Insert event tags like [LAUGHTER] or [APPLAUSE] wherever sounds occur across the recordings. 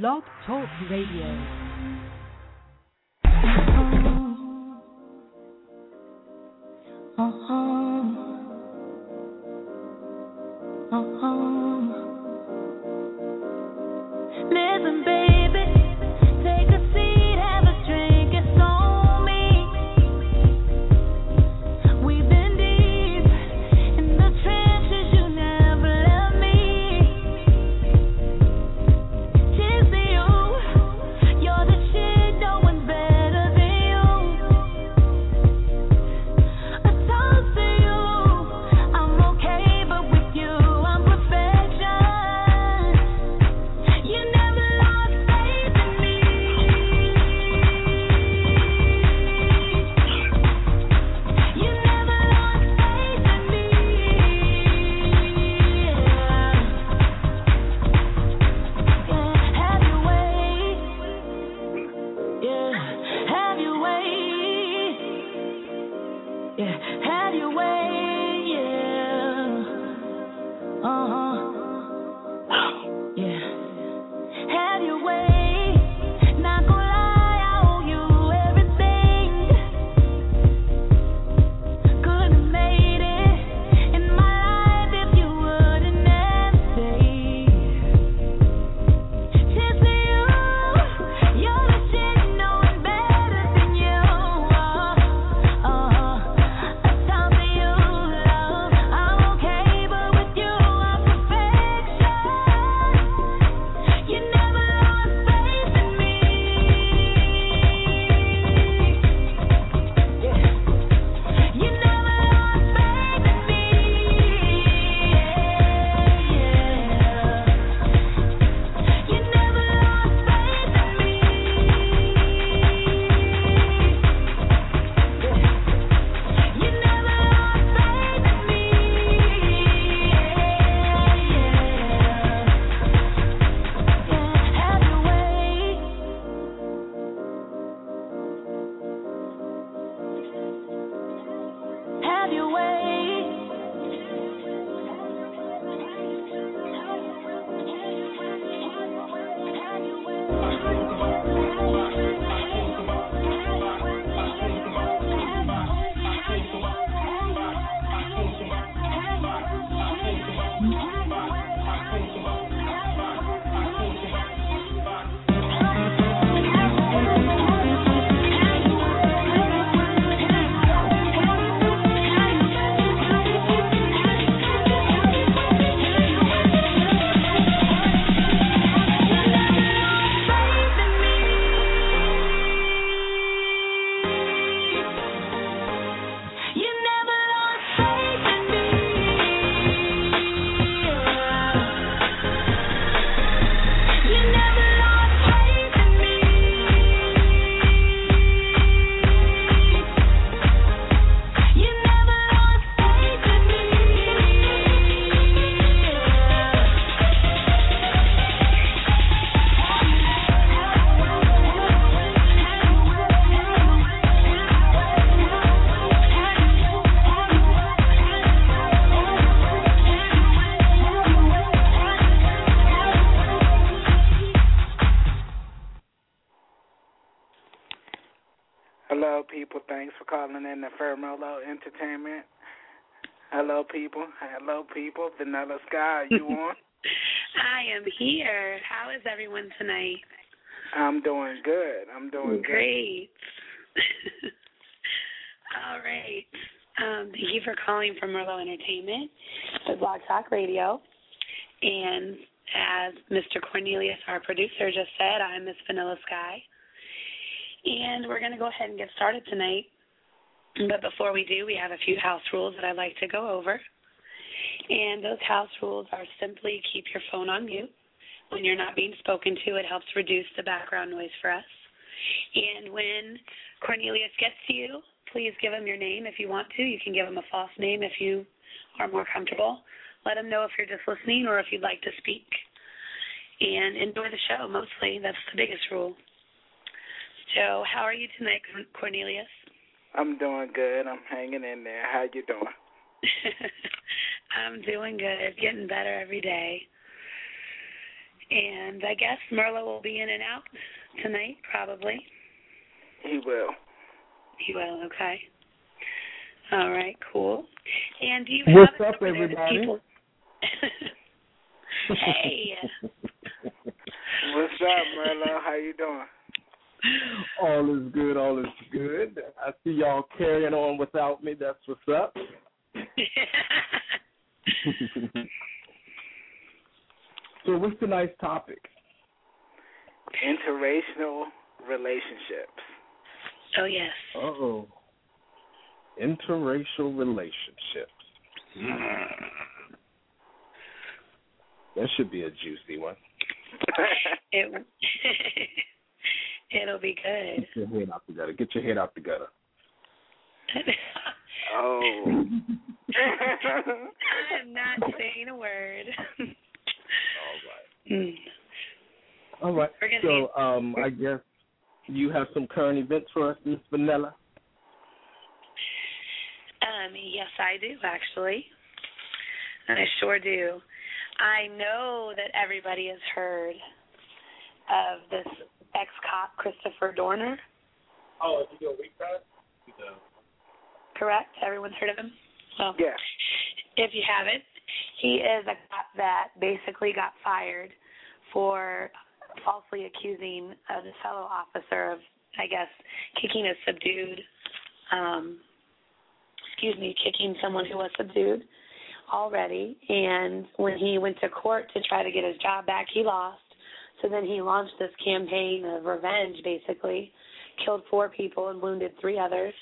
Blog Talk Radio. For calling in to Firmolo Entertainment. Hello, people. Hello, people. Vanilla Sky, you [LAUGHS] on? I am here. How is everyone tonight? I'm doing good. I'm doing Great. [LAUGHS] All right. Um, thank you for calling from Merlot Entertainment with Blog Talk Radio. And as Mr. Cornelius, our producer, just said, I'm Miss Vanilla Sky. And we're going to go ahead and get started tonight. But before we do, we have a few house rules that I'd like to go over. And those house rules are simply keep your phone on mute. When you're not being spoken to, it helps reduce the background noise for us. And when Cornelius gets to you, please give him your name if you want to. You can give him a false name if you are more comfortable. Let him know if you're just listening or if you'd like to speak. And enjoy the show mostly. That's the biggest rule. So, how are you tonight, Cornelius? I'm doing good. I'm hanging in there. How you doing? [LAUGHS] I'm doing good, getting better every day. And I guess Merlo will be in and out tonight, probably. He will. He will, okay. All right, cool. And do you What's have up, a number that everybody? People... [LAUGHS] hey. What's up, Merlo? How you doing? All is good, all is good. I see y'all carrying on without me. That's what's up. [LAUGHS] so, what's tonight's topic? Interracial relationships. oh yes. Uh oh. Interracial relationships. That should be a juicy one. [LAUGHS] It it'll be good. Get your head out the gutter. Get your head out the gutter. [LAUGHS] oh. I'm not saying a word. All right. Mm. All right. We're So, um, I guess you have some current events for us, Miss Vanilla. Um, yes, I do actually. I sure do. I know that everybody has heard of this ex-cop Christopher Dorner, Oh, is he a weak side? correct? Everyone's heard of him. Well, yeah. if you haven't, he is a cop that basically got fired for falsely accusing a fellow officer of, I guess, kicking a subdued, um, excuse me, kicking someone who was subdued already. And when he went to court to try to get his job back, he lost. So then he launched this campaign of revenge, basically, killed four people and wounded three others.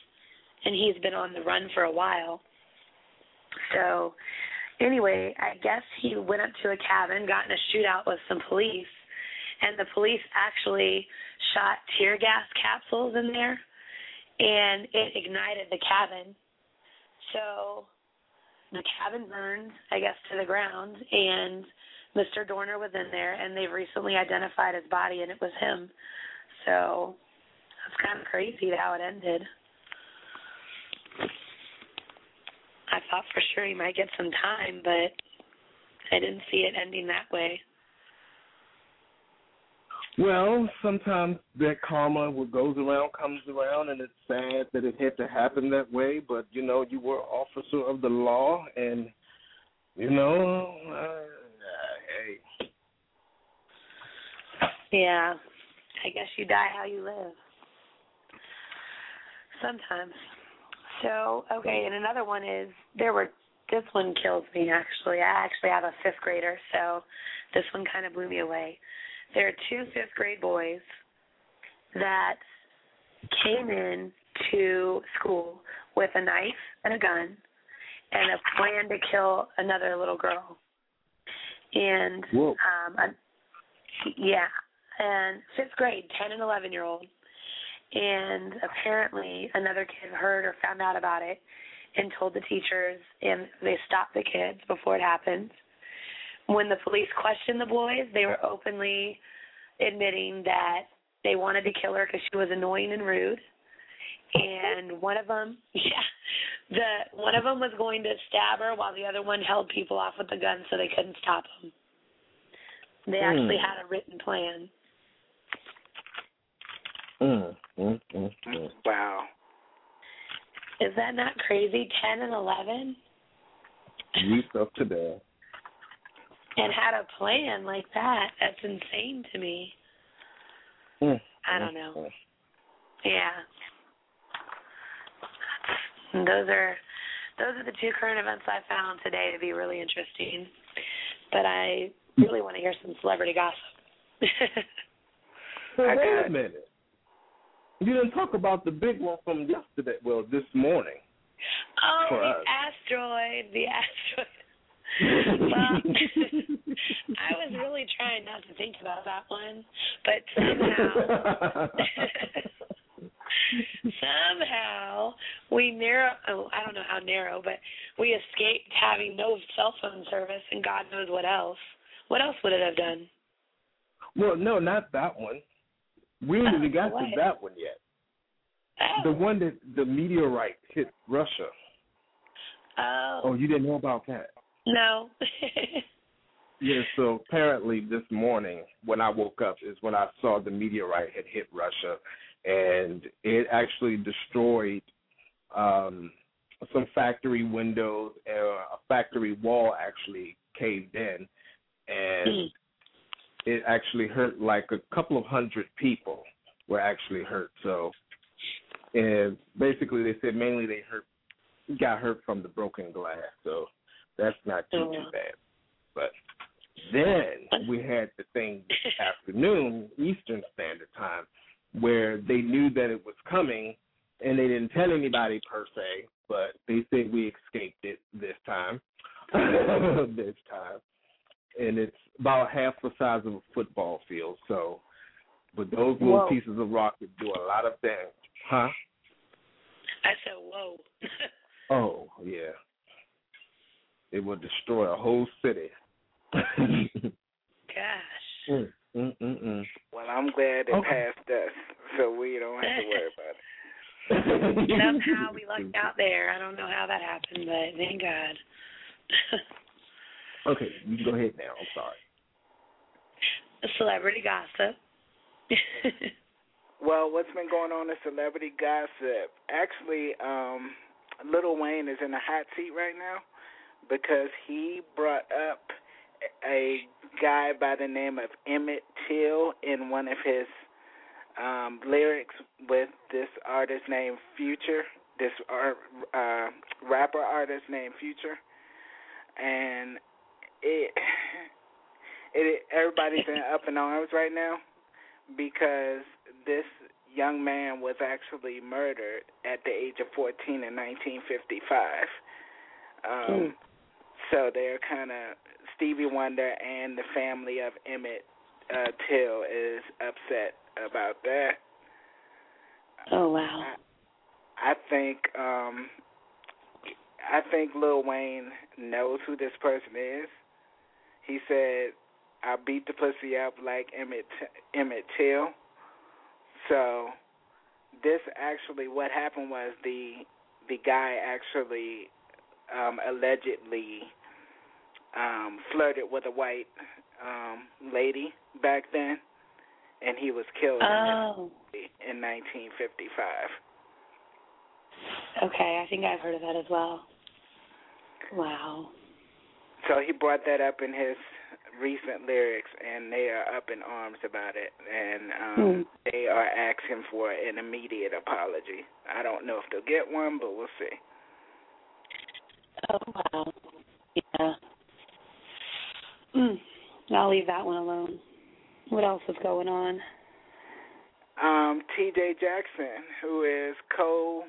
And he's been on the run for a while. So, anyway, I guess he went up to a cabin, got in a shootout with some police, and the police actually shot tear gas capsules in there, and it ignited the cabin. So, the cabin burned, I guess, to the ground, and Mr. Dorner was in there, and they've recently identified his body, and it was him. So, that's kind of crazy how it ended. I thought for sure he might get some time, but I didn't see it ending that way. Well, sometimes that karma, what goes around comes around, and it's sad that it had to happen that way. But you know, you were officer of the law, and you know, uh, hey, Yeah, I guess you die how you live. Sometimes. So, okay, and another one is there were this one kills me actually. I actually have a fifth grader, so this one kind of blew me away. There are two fifth grade boys that came in to school with a knife and a gun and a plan to kill another little girl. And Whoa. um a, yeah, and fifth grade, ten and eleven year old. And apparently another kid heard or found out about it and told the teachers and they stopped the kids before it happened. When the police questioned the boys, they were openly admitting that they wanted to kill her because she was annoying and rude. And one of them, [LAUGHS] yeah, the one of them was going to stab her while the other one held people off with the gun so they couldn't stop them. They actually Hmm. had a written plan. mm, mm, mm, mm. Wow. Is that not crazy? Ten and eleven, youth of today. and had a plan like that. That's insane to me. Mm, I don't mm, know. mm. Yeah. And those are those are the two current events I found today to be really interesting. But I really want to hear some celebrity gossip. So [LAUGHS] wait got- a minute. You didn't talk about the big one from yesterday. Well, this morning. oh, For the us. asteroid, the asteroid. [LAUGHS] well, [LAUGHS] I was really trying not to think about that one, but somehow somehow we narrow oh, I don't know how narrow, but we escaped having no cell phone service and God knows what else. What else would it have done? well, no, not that one. We ain't even oh, got what? to that one yet. Oh, The one that the meteorite hit Russia. oh, Oh, you didn't know about that? no. [LAUGHS] Yeah, so apparently this morning when I woke up is when I saw the meteorite had hit Russia and it actually destroyed um some factory windows and a factory wall actually caved in and Mm. it actually hurt like a couple of hundred people were actually hurt. So and basically they said mainly they hurt got hurt from the broken glass. So that's not too too Oh. bad. But then we had the thing this afternoon, Eastern Standard Time, where they knew that it was coming and they didn't tell anybody per se, but they said we escaped it this time. [LAUGHS] this time. And it's about half the size of a football field, so but those little Whoa. pieces of rock would do a lot of damage. Huh? I said, whoa. [LAUGHS] Oh, yeah. It would destroy a whole city. [LAUGHS] Gosh. mm, mm, mm, mm. Well, I'm glad it Okay. passed us, so we don't have to worry about it. [LAUGHS] Somehow we lucked out there. I don't know how that happened, but thank God. [LAUGHS] Okay, you can go ahead now. I'm sorry. Celebrity gossip. [LAUGHS] Well, what's been going on in celebrity gossip? Actually, um, Lil Wayne is in a hot seat right now because he brought up a guy by the name of Emmett Till in one of his um, lyrics with this artist named Future, this art, uh, rapper artist named Future, and it, [LAUGHS] it everybody's in up in arms right now because this young man was actually murdered at the age of 14 in 1955. Um, Mm. So they're kind of Stevie Wonder and the family of Emmett uh, Till is upset about that. oh wow. I think um I think Lil Wayne knows who this person is. He said, "I beat the pussy up like Emmett Emmett Till." So this actually what happened was the the guy actually um allegedly um flirted with a white um lady back then and he was killed Oh. in 1955. Okay, I think I've heard of that as well. Wow. So he brought that up in his recent lyrics, and they are up in arms about it, and um, they are asking for an immediate apology. I don't know if they'll get one, but we'll see. Oh wow. Mm. I'll leave that one alone. What else is going on? Um, T.J. Jackson, who is co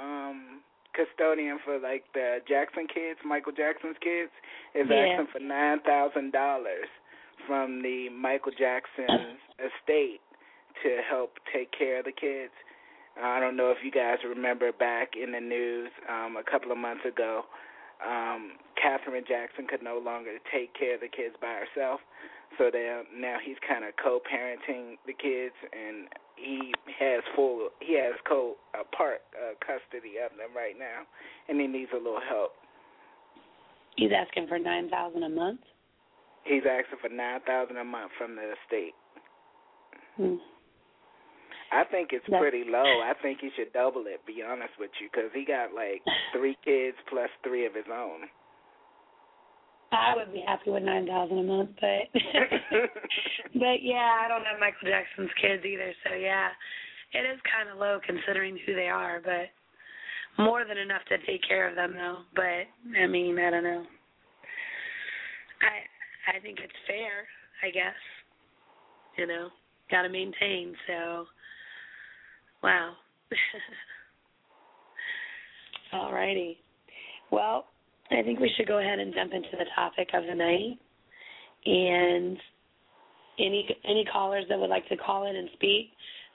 um, custodian for like the Jackson kids, Michael Jackson's kids, is Yeah. asking for nine thousand dollars from the Michael Jackson estate to help take care of the kids. I don't know if you guys remember back in the news um, a couple of months ago, um, Catherine Jackson could no longer take care of the kids by herself. So they now he's kind of co-parenting the kids, and he has full he has co uh, part uh, custody of them right now, and he needs a little help. He's asking for nine thousand a month. He's asking for nine thousand a month from the estate. Hmm. I think it's pretty low. I think he should double it. Be honest with you, because he got like three kids plus three of his own. I would be happy with nine thousand a month, but [LAUGHS] but yeah, I don't have Michael Jackson's kids either, so yeah, it is kind of low considering who they are, but more than enough to take care of them though. But I mean, I don't know. I I think it's fair, I guess. You know, got to maintain. So, wow. [LAUGHS] Alrighty. Well, I think we should go ahead and jump into the topic of the night. And any any callers that would like to call in and speak,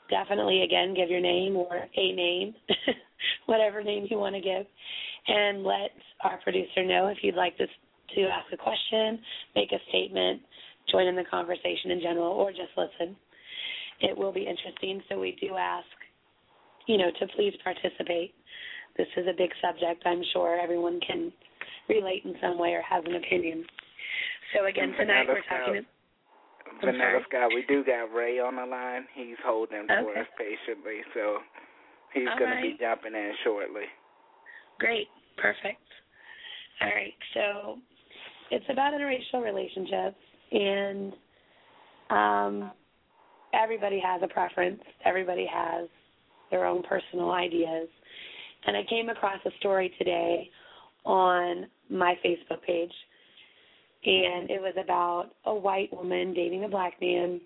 definitely again give your name or a name, [LAUGHS] whatever name you want to give, and let our producer know if you'd like to to ask a question, make a statement, join in the conversation in general, or just listen. It will be interesting, so we do ask, you know, to please participate. This is a big subject. I'm sure everyone can relate in some way or have an opinion. So again, tonight we're talking. Vanilla? Scott, we do got Ray on the line. He's holding for us patiently, so he's going to be jumping in shortly. Great, perfect. All right, so it's about interracial relationships, and um, everybody has a preference. Everybody has their own personal ideas. And I came across a story today on my Facebook page, and it was about a white woman dating a black man,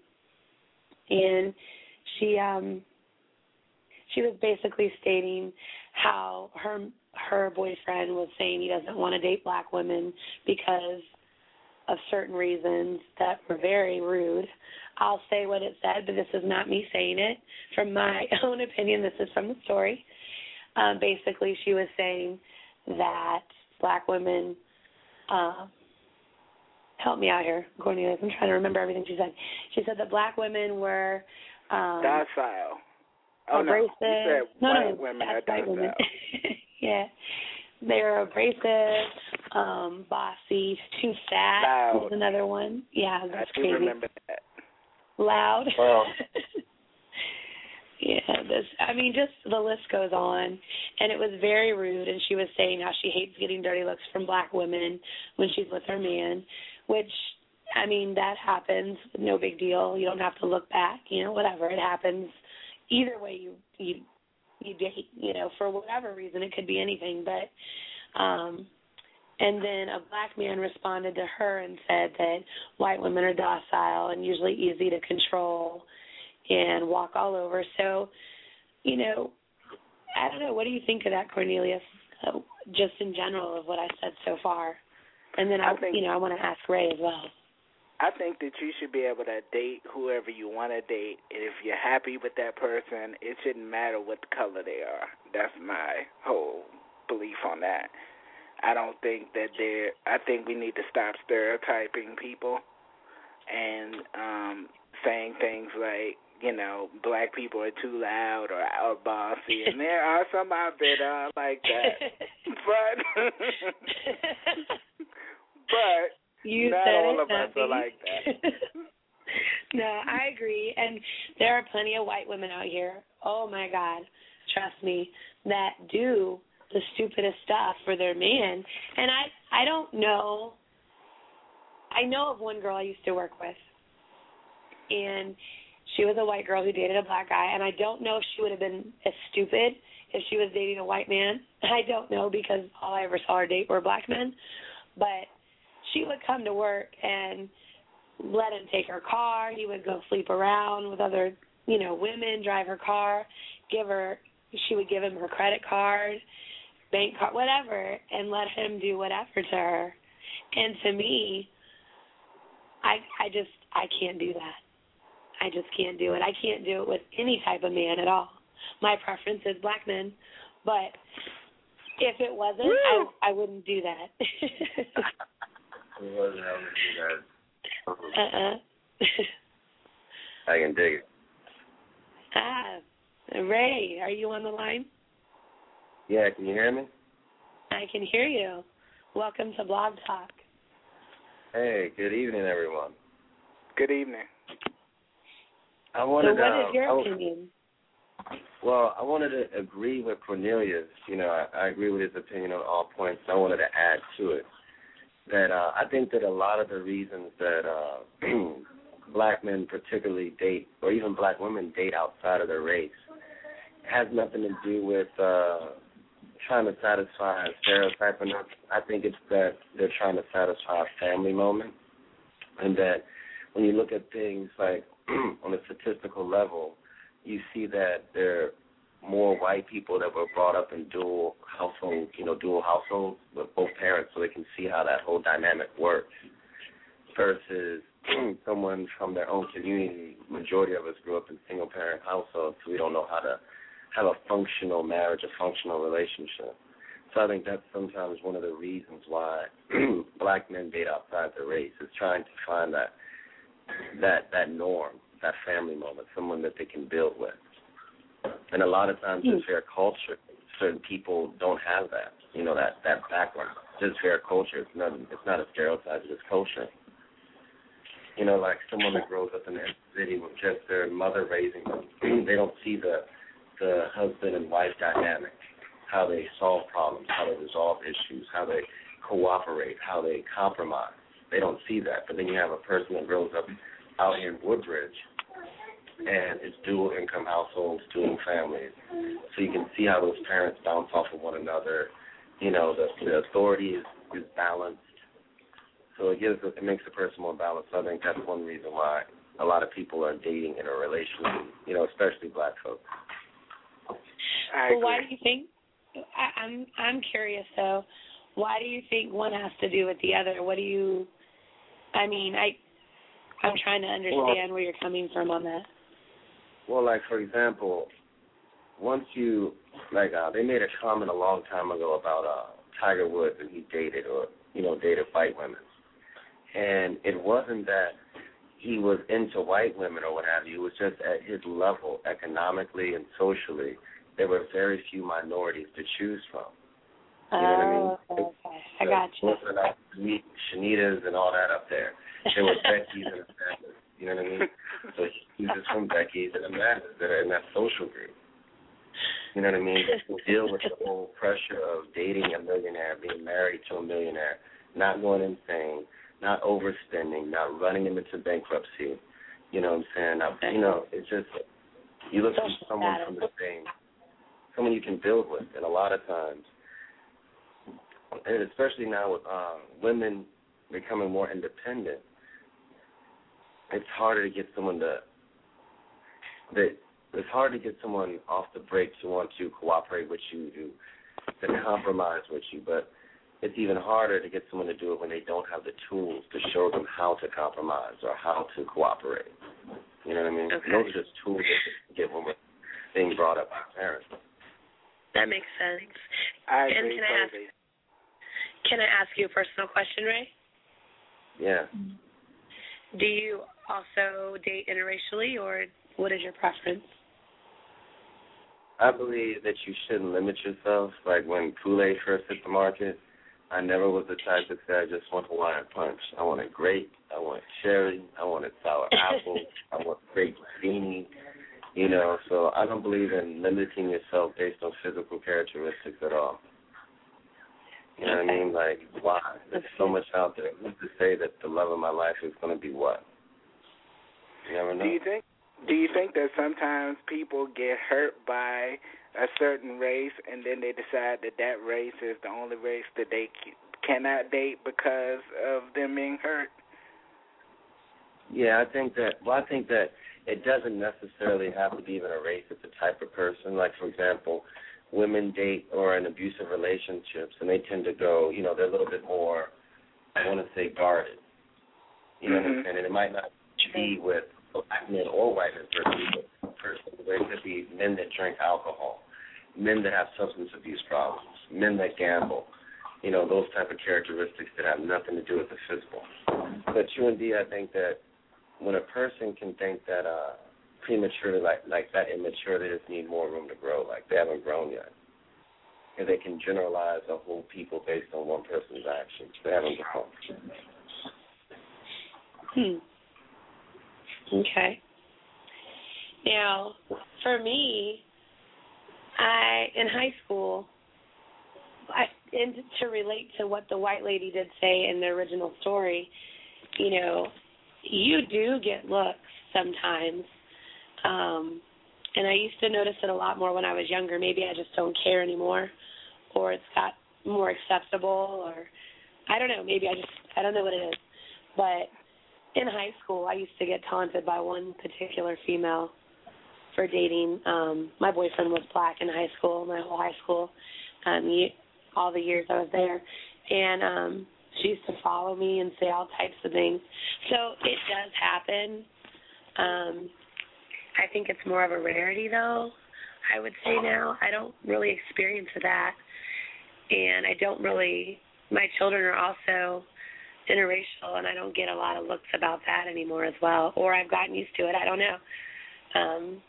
and she um she was basically stating how her her boyfriend was saying he doesn't want to date black women because of certain reasons that were very rude. I'll say what it said, but this is not me saying it. From my [LAUGHS] own opinion, this is from the story. Um, basically, she was saying that black women, uh, help me out here, Cornelius. I'm trying to remember everything she said. She said that black women were um, Docile. Oh, no. abrasive. You said no, white no, women are docile. women. [LAUGHS] yeah, they're abrasive, um, bossy, too fat Loud. was another one. Yeah, I that's do crazy. remember that. Loud. Wow. [LAUGHS] yeah, this. I mean, just the list goes on, and it was very rude. And she was saying how she hates getting dirty looks from black women when she's with her man, which. I mean that happens. No big deal. You don't have to look back. You know, whatever it happens. Either way, you you you date, you know, for whatever reason. It could be anything, but um and then a black man responded to her and said that white women are docile and usually easy to control and walk all over. So, you know, I don't know. What do you think of that, Cornelius? Uh, just in general of what I said so far, and then I, I think- you know, I want to ask Ray as well. I think that you should be able to date whoever you want to date, and if you're happy with that person, it shouldn't matter what color they are. That's my whole belief on that. I don't think that they're. I think we need to stop stereotyping people and um saying things like, you know, black people are too loud or, or bossy, and there are some out there that are like that. [LAUGHS] But [LAUGHS] but You Not all of us are like that. [LAUGHS] no, I agree, and there are plenty of white women out here. Oh my God, trust me, that do the stupidest stuff for their man. And I, I don't know. I know of one girl I used to work with, and she was a white girl who dated a black guy, and I don't know if she would have been as stupid if she was dating a white man. [LAUGHS] I don't know because all I ever saw her date were black men, but she would come to work and let him take her car. He would go sleep around with other, you know, women, drive her car, give her she would give him her credit card, bank card, whatever, and let him do whatever to her. And to me, I I just I can't do that. I just can't do it. I can't do it with any type of man at all. My preference is black men, but if it wasn't, I [LAUGHS] I wouldn't do that. uh-uh. I can dig it. ah, Ray, are you on the line? Yeah, can you hear me? I can hear you. Welcome to Blog Talk. Hey, good evening, everyone. good evening. I So, wanted what um, is your I- opinion? Well, I wanted to agree with Cornelius. You know, I, I agree with his opinion on all points. I wanted to add to it that uh, I think that a lot of the reasons that uh, [CLEARS THROAT] black men particularly date, or even black women date outside of their race, has nothing to do with uh, trying to satisfy a stereotype. Enough. I think it's that they're trying to satisfy a family moment, and that when you look at things like [CLEARS THROAT] on a statistical level, you see that there are more white people that were brought up in dual household, you know, dual households with both parents, so they can see how that whole dynamic works, versus [CLEARS THROAT] someone from their own community. Majority of us grew up in single parent households, so we don't know how to have a functional marriage, a functional relationship. So I think that's sometimes one of the reasons why [CLEARS THROAT] black men date outside their race is trying to find that that that norm, that family moment, someone that they can build with. And a lot of times, just their hmm. culture, certain people don't have that, you know, that that background. Just their culture. It's not it's not a stereotype. It's culture. You know, like someone that grows up in the city with just their mother raising them, [CLEARS THROAT] they don't see the the husband and wife dynamic, how they solve problems, how they resolve issues, how they cooperate, how they compromise. They don't see that. But then you have a person that grows up out here in Woodbridge and it's dual income households, dual families. So you can see how those parents bounce off of one another. You know, the the authority is, is balanced. So it gives it makes the person more balanced. So I think that's one reason why a lot of people are dating in a relationship, you know, especially black folks. I Well, why do you think? I, I'm I'm curious though. Why do you think one has to do with the other? What do you? I mean, I I'm trying to understand where you're coming from on that. Well, like for example, once you like uh they made a comment a long time ago about uh Tiger Woods and he dated or you know dated white women, and it wasn't that he was into white women or what have you. It was just at his level, economically and socially, there were very few minorities to choose from. You know what I mean? Oh, okay. I got you. Like Shanitas and all that up there. There were Becky's and Amanda's. You know what I mean? So he's just from Becky's and Amanda's that are in that social group. You know what I mean? To deal with the whole pressure of dating a millionaire, being married to a millionaire, not going insane, not overspending, not running him into bankruptcy. You know what I'm saying? Now, you know, it's just you look for someone from the same, someone you can build with, and a lot of times, and especially now with um, women becoming more independent, it's harder to get someone to that it's hard to get someone off the break to want to cooperate with you, to to compromise with you, but it's even harder to get someone to do it when they don't have the tools to show them how to compromise or how to cooperate. You know what I mean? Okay. Those are just tools that get when we're being brought up by parents. That makes sense. I And agree can I ask-. Can I ask you a personal question, Ray? Yeah. Do you also date interracially, or what is your preference? I believe that you shouldn't limit yourself. Like when Kool Aid first hit the market, I never was the type to say I just want a Hawaiian punch. I want a grape, I want cherry, I want a sour [LAUGHS] apple, I want grape beanie. You know, so I don't believe in limiting yourself based on physical characteristics at all. You know what I mean? Like, why? There's so much out there. Who's to say that the love of my life is going to be what? You never know. Do you think do you think that sometimes people get hurt by a certain race and then they decide that that race is the only race that they c- cannot date because of them being hurt? Yeah, I think that. Well, I think that it doesn't necessarily have to be even a race. It's a type of person. Like for example, women date or in abusive relationships, and they tend to go. You know, they're a little bit more. I want to say guarded. You know what I'm Mhm. saying? And it might not be with black men or white men per se, but person. There could be men that drink alcohol, men that have substance abuse problems, men that gamble. You know, those type of characteristics that have nothing to do with the physical. But you and D, I think that when a person can think that uh prematurely like like that immature they just need more room to grow, like they haven't grown yet. And they can generalize a whole people based on one person's actions. They haven't grown. Hmm. Okay. Now, for me, I in high school, I and to relate to what the white lady did say in the original story, you know, you do get looks sometimes. Um and I used to notice it a lot more when I was younger. Maybe I just don't care anymore or it's got more acceptable or I don't know, maybe I just I don't know what it is. But in high school, I used to get taunted by one particular female for dating. Um, my boyfriend was black in high school, my whole high school, um, all the years I was there, and um, she used to follow me and say all types of things. So it does happen. Um, I think it's more of a rarity, though. I would say now I don't really experience that, and I don't really. My children are also interracial and I don't get a lot of looks about that anymore as well. Or I've gotten used to it. I don't know. Um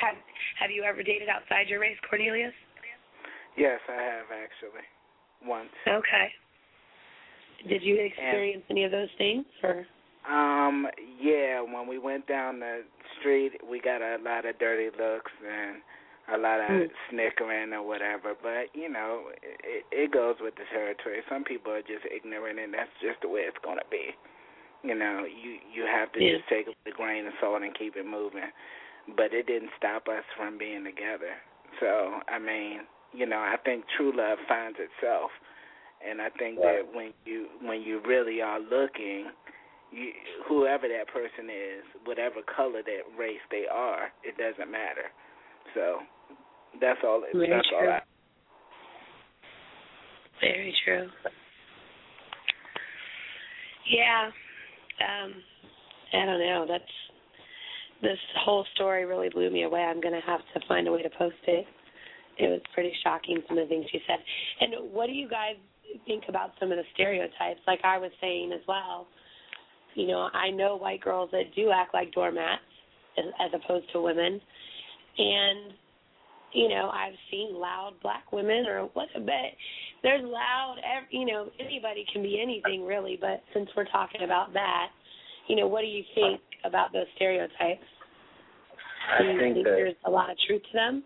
have have you ever dated outside your race, Cornelius? Yes, I have actually. Once. Okay. Did you experience any of those things or Um, yeah, when we went down the street, we got a lot of dirty looks and a lot of Mm. snickering or whatever. But you know, it, it goes with the territory. Some people are just ignorant, and that's just the way it's gonna be. You know, you you have to Yeah. just take a grain of salt and keep it moving. But it didn't stop us from being together. So I mean, you know, I think true love finds itself, and I think Right. that when you when you really are looking you, whoever that person is, whatever color that race they are, it doesn't matter. So that's all. Very that's all. true. I, Very true. Yeah. Um I don't know. That's this whole story really blew me away. I'm gonna have to find a way to post it. It was pretty shocking some of the things she said. And what do you guys think about some of the stereotypes? Like I was saying as well. You know, I know white girls that do act like doormats as, as opposed to women. And you know, I've seen loud black women or what but there's loud you know, anybody can be anything really, but since we're talking about that, you know, what do you think about those stereotypes? Do I think think that there's a lot of truth to them?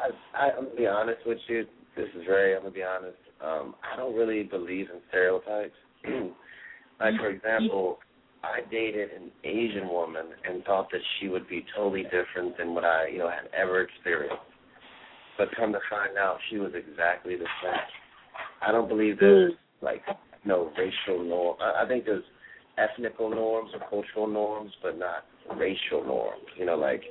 I, I, I'm gonna be honest with you. This is very. I'm gonna be honest. Um, I don't really believe in stereotypes. [CLEARS THROAT] like for example, I dated an Asian woman and thought that she would be totally different than what I, you know, had ever experienced. But come to find out, she was exactly the same. I don't believe there's like no racial norm. I, I think there's ethnical norms or cultural norms, but not racial norms. You know, like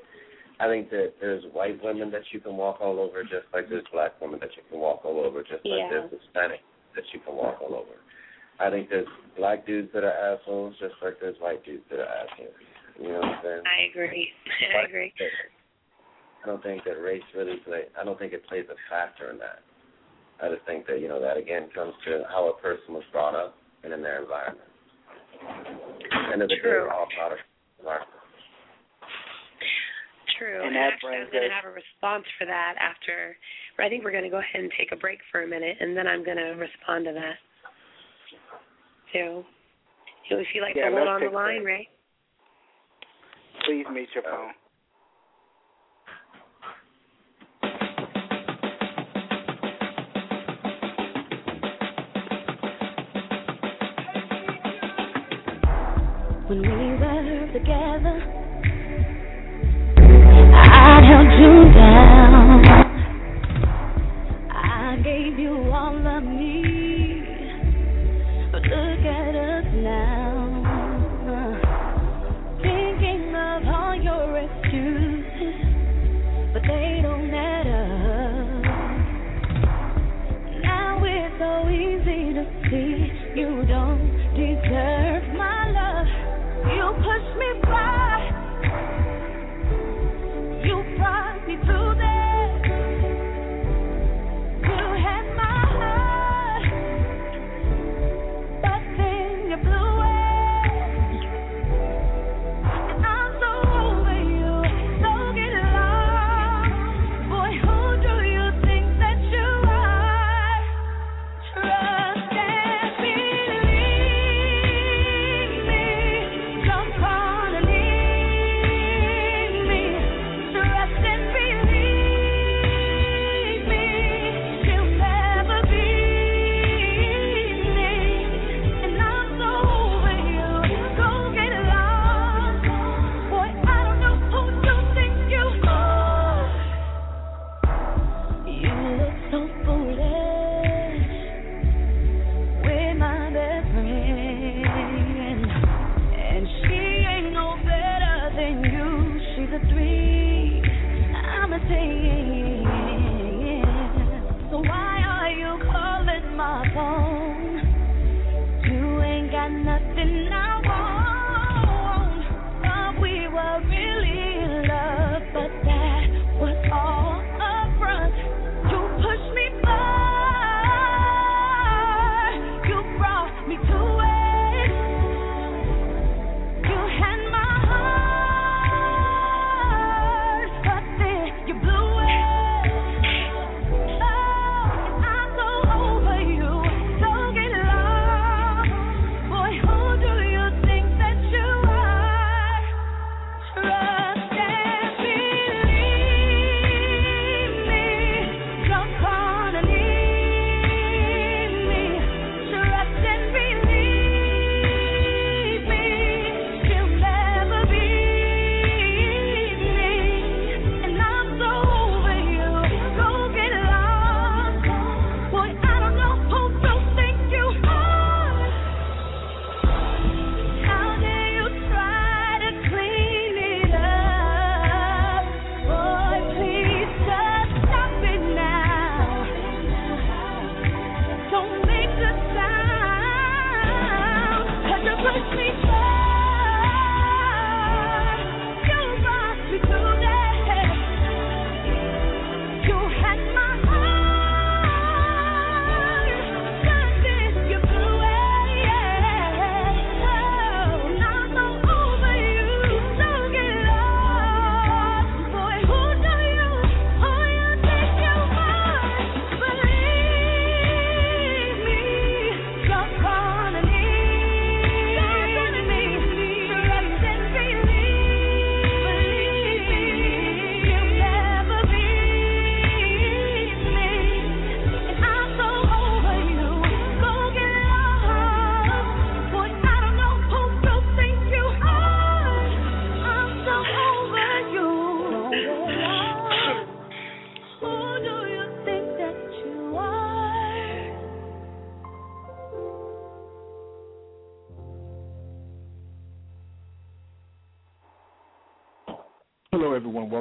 I think that there's white women that you can walk all over, just like there's black women that you can walk all over, just like Yeah. there's Hispanic that you can walk all over. I think there's black dudes that are assholes, just like there's white dudes that are assholes. You know what I'm saying? I agree. [LAUGHS] I agree. I don't think that race really play. I don't think it plays a factor in that. I just think that you know that again comes to how a person was brought up and in their environment. End of the day, we're all product of environment. True. And And actually, I was going to have a response for that after. I think we're going to go ahead and take a break for a minute, and then I'm going to respond to that. So, if you like Yeah, to hold on the line, break. Ray. please mute your phone. when we were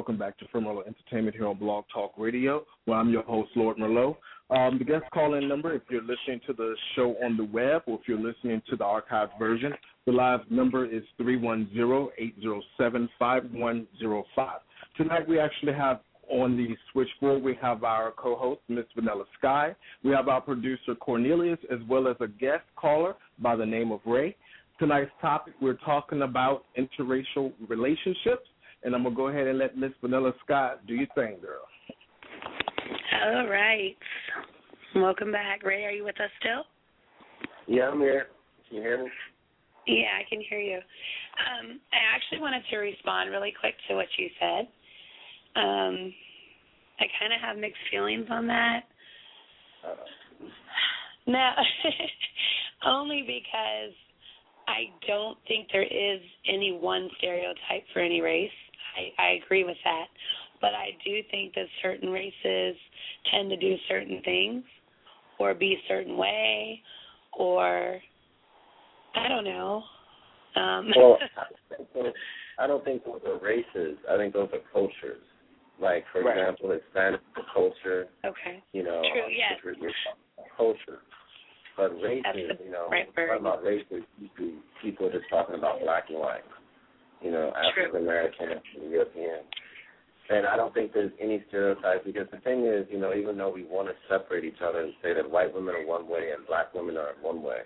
Welcome back to From Merlot Entertainment here on Blog Talk Radio, where I'm your host, Lord Merlot. Um, the guest call-in number, if you're listening to the show on the web or if you're listening to the archived version, the live number is 310-807-5105. Tonight we actually have on the switchboard, we have our co-host, Miss Vanilla Sky. We have our producer, Cornelius, as well as a guest caller by the name of Ray. Tonight's topic, we're talking about interracial relationships, and I'm going to go ahead and let Miss Vanilla Scott do your thing, girl. All right. Welcome back. Ray, are you with us still? Yeah, I'm here. Can you hear me? Yeah, I can hear you. Um, I actually wanted to respond really quick to what you said. Um, I kind of have mixed feelings on that. Uh, No, [LAUGHS] only because I don't think there is any one stereotype for any race. I, I agree with that. But I do think that certain races tend to do certain things or be a certain way or I don't know. Um well, [LAUGHS] I don't think- I don't think those are races. I think those are cultures. Like, for Right. example, Hispanic culture, okay. you know, True, yes. culture. But races, you know, right word. talking about races, people are just talking about black and white, you know, African American European. And I don't think there's any stereotype because the thing is, you know, even though we want to separate each other and say that white women are one way and black women are one way,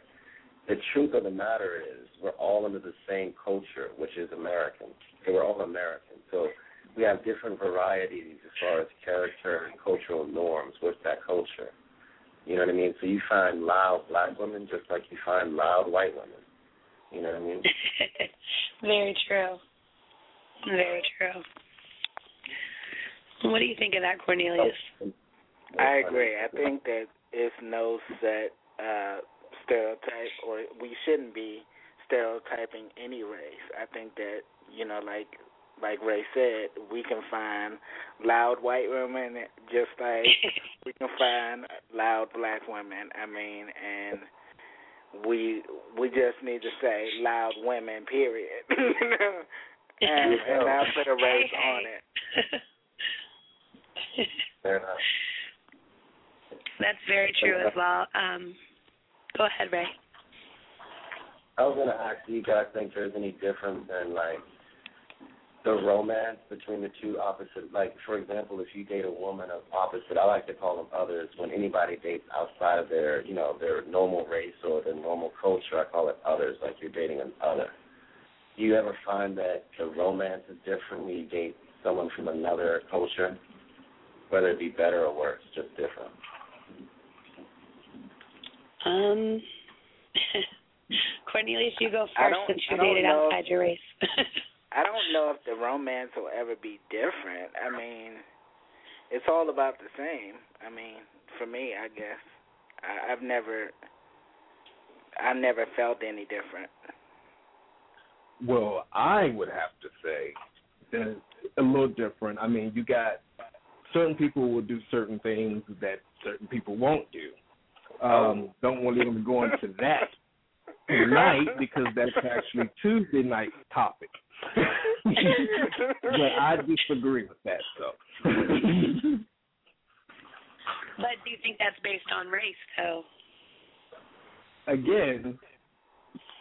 the truth of the matter is we're all under the same culture, which is American. So we're all American. So we have different varieties as far as character and cultural norms with that culture. You know what I mean? So you find loud black women just like you find loud white women. You know what I mean? [LAUGHS] Very true. Very true. What do you think of that, Cornelius? I agree. I think that it's no set uh, stereotype, or we shouldn't be stereotyping any race. I think that you know, like like Ray said, we can find loud white women just like [LAUGHS] we can find loud black women. I mean, and we we just need to say loud women. Period. [LAUGHS] and, and not put a race Hey, on hey. it. [LAUGHS] Fair enough. That's very true as well. Um, go ahead, Ray. I was gonna ask, do you guys think there's any difference in like the romance between the two opposite? Like, for example, if you date a woman of opposite, I like to call them others. When anybody dates outside of their, you know, their normal race or their normal culture, I call it others. Like you're dating an other. Do you ever find that the romance is different when you date someone from another culture, whether it be better or worse, just different? Um, [LAUGHS] Cornelius, you go first since you dated outside your race. [LAUGHS] I don't know if the romance will ever be different. I mean, it's all about the same. I mean, for me, I guess I, I've never, I never felt any different. Well, I would have to say that a little different. I mean, you got certain people will do certain things that certain people won't do. Um, don't want to even go into that [LAUGHS] tonight because that's actually Tuesday night's topic. But I disagree with that, though. but do you think that's based on race, though? Again,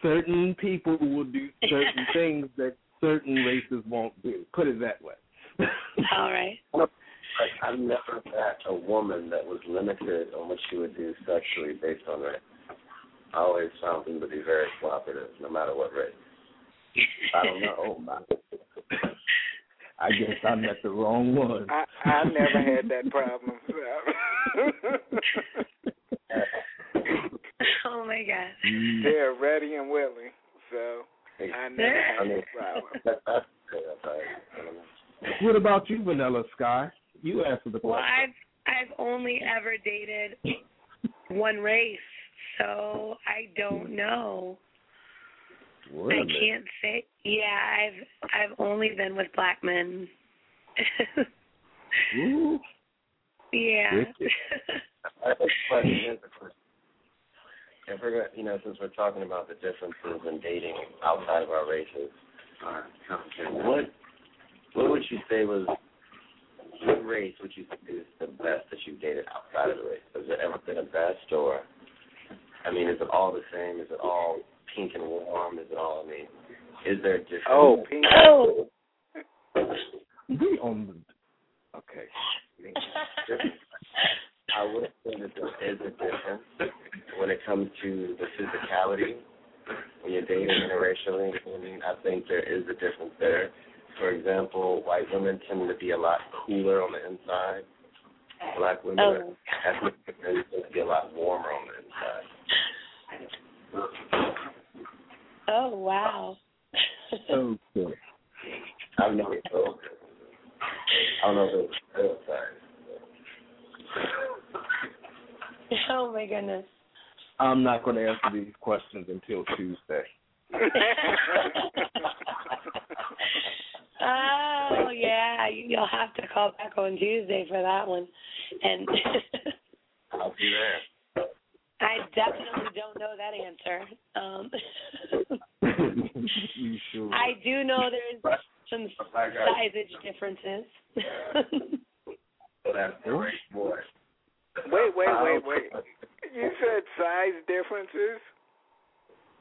certain people will do certain [LAUGHS] things that certain races won't do. Put it that way. All right. Like, I've never met a woman that was limited on what she would do sexually based on race. I always found them to be very cooperative, no matter what race. I don't know. I guess I met the wrong one. I I never had that problem. [LAUGHS] oh my God. Mm. They're ready and willing, so I never had [LAUGHS] mean, that problem. that, that's okay. That's all right. I don't know. What about you, Vanilla Sky? You answer the question. Well, question. I've I've only ever dated one race, so I don't know. I can't say. Yeah, I've I've only been with black men. [LAUGHS] Ooh. yeah. Wicked. [LAUGHS] I think the question is the question. If we're gonna, you know, since we're talking about the differences in dating outside of our races, our what what would you say was what race would you say is the best that you've dated outside of the race? Has there ever been a best, or I mean, is it all the same? Is it all pink and warm? Is it all? I mean, is there different? Oh, pink. Oh. We on the okay. I would say that there is a difference when it comes to the physicality when you're dating interracially. I mean, I think there is a difference there. For example, white women tend to be a lot cooler on the inside. Black women, Oh. ethnic women tend to be a lot warmer on the inside. Oh wow. Okay. I've never told. I don't know if it was oh my goodness. I'm not going to answer these questions until Tuesday. [LAUGHS] oh yeah, you'll have to call back on Tuesday for that one. And [LAUGHS] I'll be there. I definitely don't know that answer. Um [LAUGHS] you sure? I do know there's some sizeage differences. That's the right boy. wait, wait, wait, wait. You said size differences?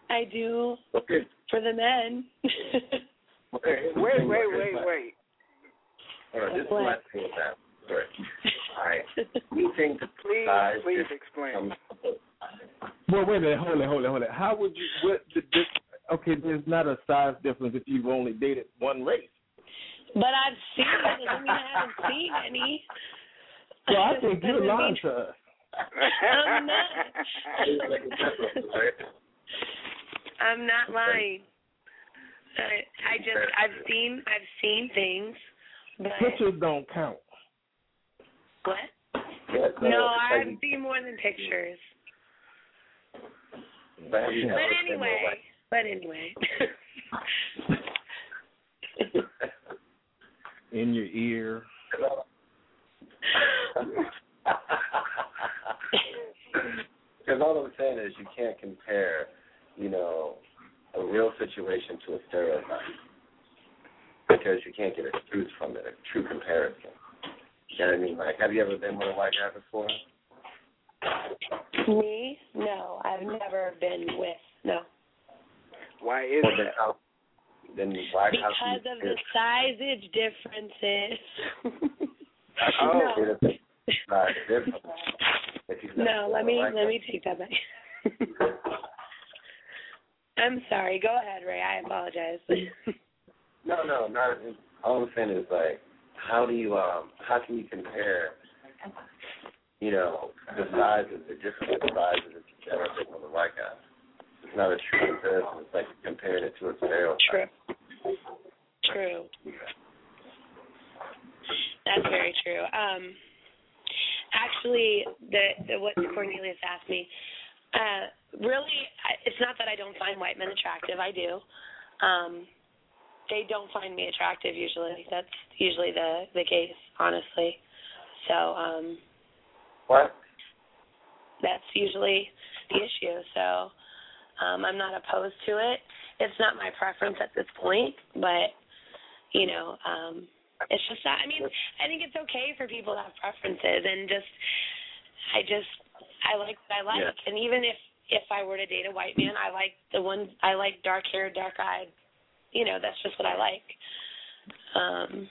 I do Okay. for the men. Okay. Wait, wait, wait, wait. All right, this is What? my thing with that. All right. You think the Please, please explain. Well, wait a minute. Hold it, hold it, hold it. How would you? What the this? Okay, there's not a size difference if you've only dated one race. but I've seen it doesn't mean I haven't seen any. So I think you're [LAUGHS] Doesn't lying to us. I'm not. I'm not lying. I, I just I've seen I've seen things, but Pictures don't count. What? Yeah, so uh, No, I've like- seen more than pictures. But have you But ever been anyway, but anyway. [LAUGHS] In your ear. Because all I'm saying is you can't compare, you know, a real situation to a stereotype. Because you can't get a truth from it, a true comparison. You know what I mean? Like, have you ever been with a white guy before? Me? No, I've never been with no. Why is Well, then that? how, then why Because can of you the sizeage differences. how can you Oh. [LAUGHS] say that the size difference if you've no, let me white let me take that back. [LAUGHS] I'm sorry. Go ahead, Ray. I apologize. No, no, not. All I'm saying is like, how do you um, how can you compare, you know, the sizes, the different sizes you ever been with a white guy? It's not a true comparison. It's like comparing it to a stereotype. True. True. That's very true. Um, actually, the, the what Cornelius asked me, uh, really, it's not that I don't find white men attractive. I do. Um, they don't find me attractive usually. That's usually the the case, honestly. So um, What? that's usually the issue. So um, I'm not opposed to it. It's not my preference at this point, but you know, um, it's just that. I mean, I think it's okay for people to have preferences, and just I just I like what I like, Yeah. and even if if I were to date a white man, I like the ones I like dark haired, dark eyed. You know, that's just what I like. Um,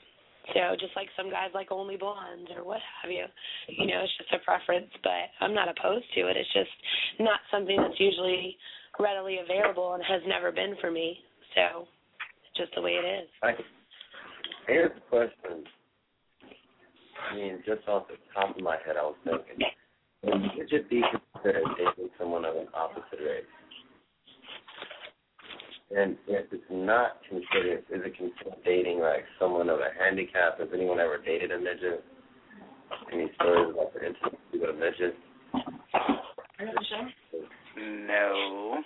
so just like some guys like only blondes or what have you. You know, it's just a preference, but I'm not opposed to it. It's just not something that's usually readily available and has never been for me. So just the way it is. Like, here's the question. I mean, just off the top of my head, I was thinking, would it be considered dating someone of an opposite race? And if it's not considered, is it considered dating like someone of a handicap? Has anyone ever dated a midget? Any stories about the intimacy with a midget? No,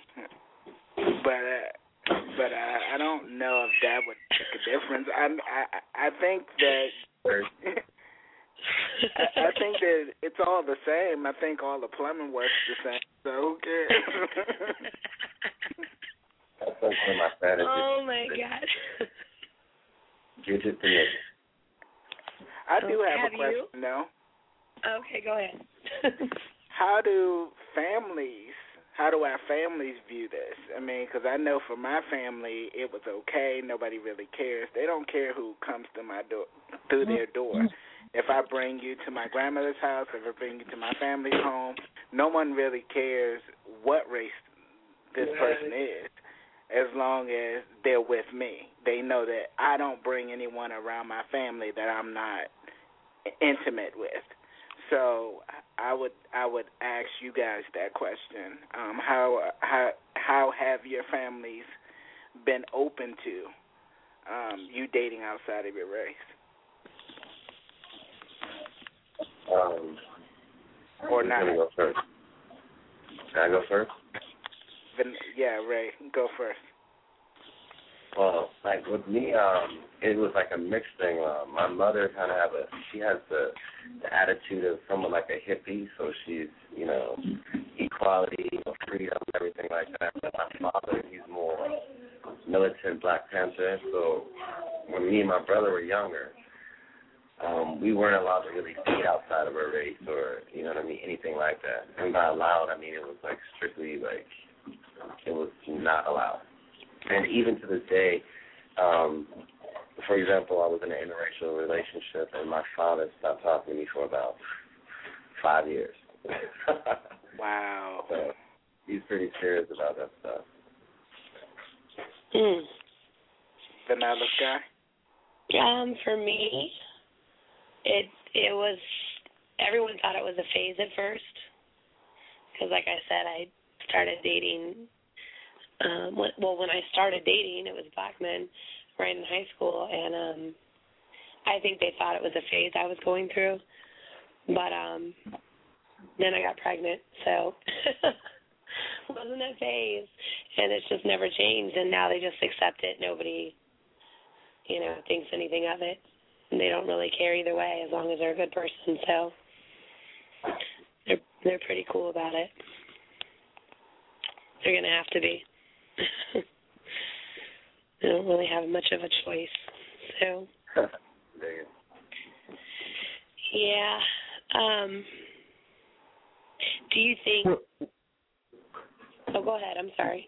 but uh, but I, I don't know if that would make a difference. I I I think that I, I think that it's all the same. I think all the plumbing works the same. So who cares? [LAUGHS] That's like one of my fantasies. oh my god. Midget to midget. I do have, have a you? question though. Okay, go ahead. [LAUGHS] How do families, how do our families view this? I mean, because I know for my family, it was okay. Nobody really cares. They don't care who comes to my door, through their door. If I bring you to my grandmother's house, if I bring you to my family's home, no one really cares what race this person is, as long as they're with me. They know that I don't bring anyone around my family that I'm not intimate with. So I would I would ask you guys that question. Um, how how how have your families been open to um, you dating outside of your race? Um, Or not? gonna go first? Can I go first? Then, yeah, Ray, go first. Well, like with me, um, it was like a mixed thing. Uh, my mother kind of have a, she has the, the attitude of someone like a hippie, so she's, you know, equality, freedom, everything like that. But my father, he's more militant Black Panther. So when me and my brother were younger, um, we weren't allowed to really date outside of our race or, you know what I mean, anything like that. And by allowed, I mean it was like strictly like, it was not allowed. And even to this day, um, for example, I was in an interracial relationship, and my father stopped talking to me for about five years. [LAUGHS] Wow. so he's pretty serious about that stuff. mm. Vanilla Sky? Um, for me, it it was everyone thought it was a phase at first, because like I said, I started dating. Um, well, when I started dating, it was black men right in high school, and um, I think they thought it was a phase I was going through, but um, then I got pregnant, so [LAUGHS] wasn't a phase, and it's just never changed, and now they just accept it. Nobody you know, thinks anything of it. And they don't really care either way as long as they're a good person. So they're they're pretty cool about it. They're gonna have to be. [LAUGHS] they don't really have much of a choice. So [LAUGHS] yeah. Um do you think Oh go ahead, I'm sorry.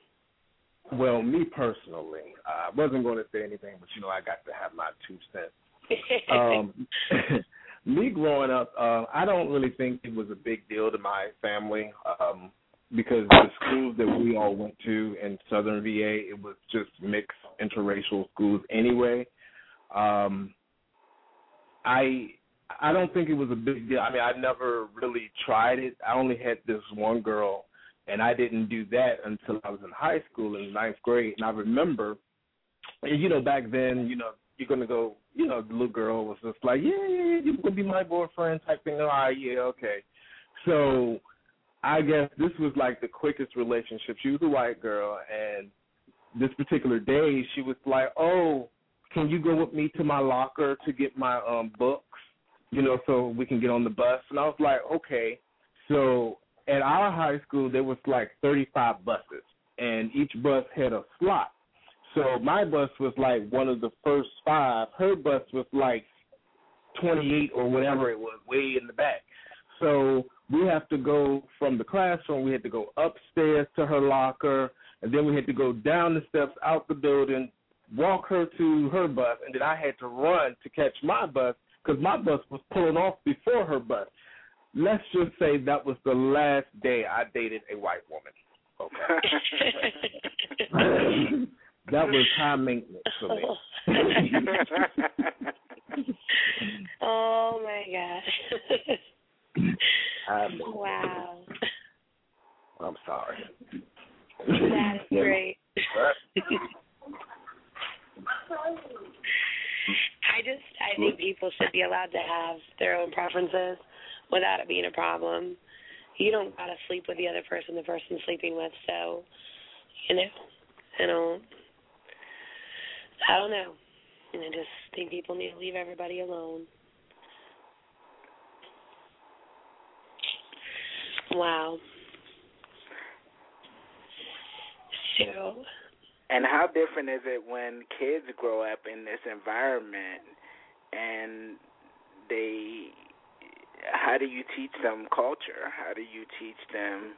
Well, me personally, I wasn't going to say anything, but you know, I got to have my two cents. [LAUGHS] Um, me growing up, uh, I don't really think it was a big deal to my family um, because the schools that we all went to in Southern VA, it was just mixed interracial schools anyway. Um, I I don't think it was a big deal. I mean, I never really tried it. I only had this one girl and I didn't do that until I was in high school in ninth grade. And I remember, and you know, back then, you know, you're gonna go, you know, the little girl was just like, yeah, yeah, yeah, you're gonna be my boyfriend type thing. Right, yeah, okay. So I guess this was like the quickest relationship. She was a white girl, and this particular day, she was like, oh, can you go with me to my locker to get my um books, you know, so we can get on the bus? And I was like, okay. So at our high school there was like 35 buses and each bus had a slot. So my bus was like one of the first five. Her bus was like 28 or whatever it was, way in the back. So we have to go from the classroom. We had to go upstairs to her locker, and then we had to go down the steps out the building, walk her to her bus, and then I had to run to catch my bus because my bus was pulling off before her bus let's just say that was the last day I dated a white woman. Okay. [LAUGHS] that was high maintenance for me. [LAUGHS] oh my gosh. [LAUGHS] maintenance. wow. I'm sorry. That is great. I just I think people should be allowed to have their own preferences without it being a problem. You don't gotta sleep with the other person the person's sleeping with, so you know, I don't I don't know. And I just think people need to leave everybody alone. Wow. So And how different is it when kids grow up in this environment and they How do you teach them culture? How do you teach them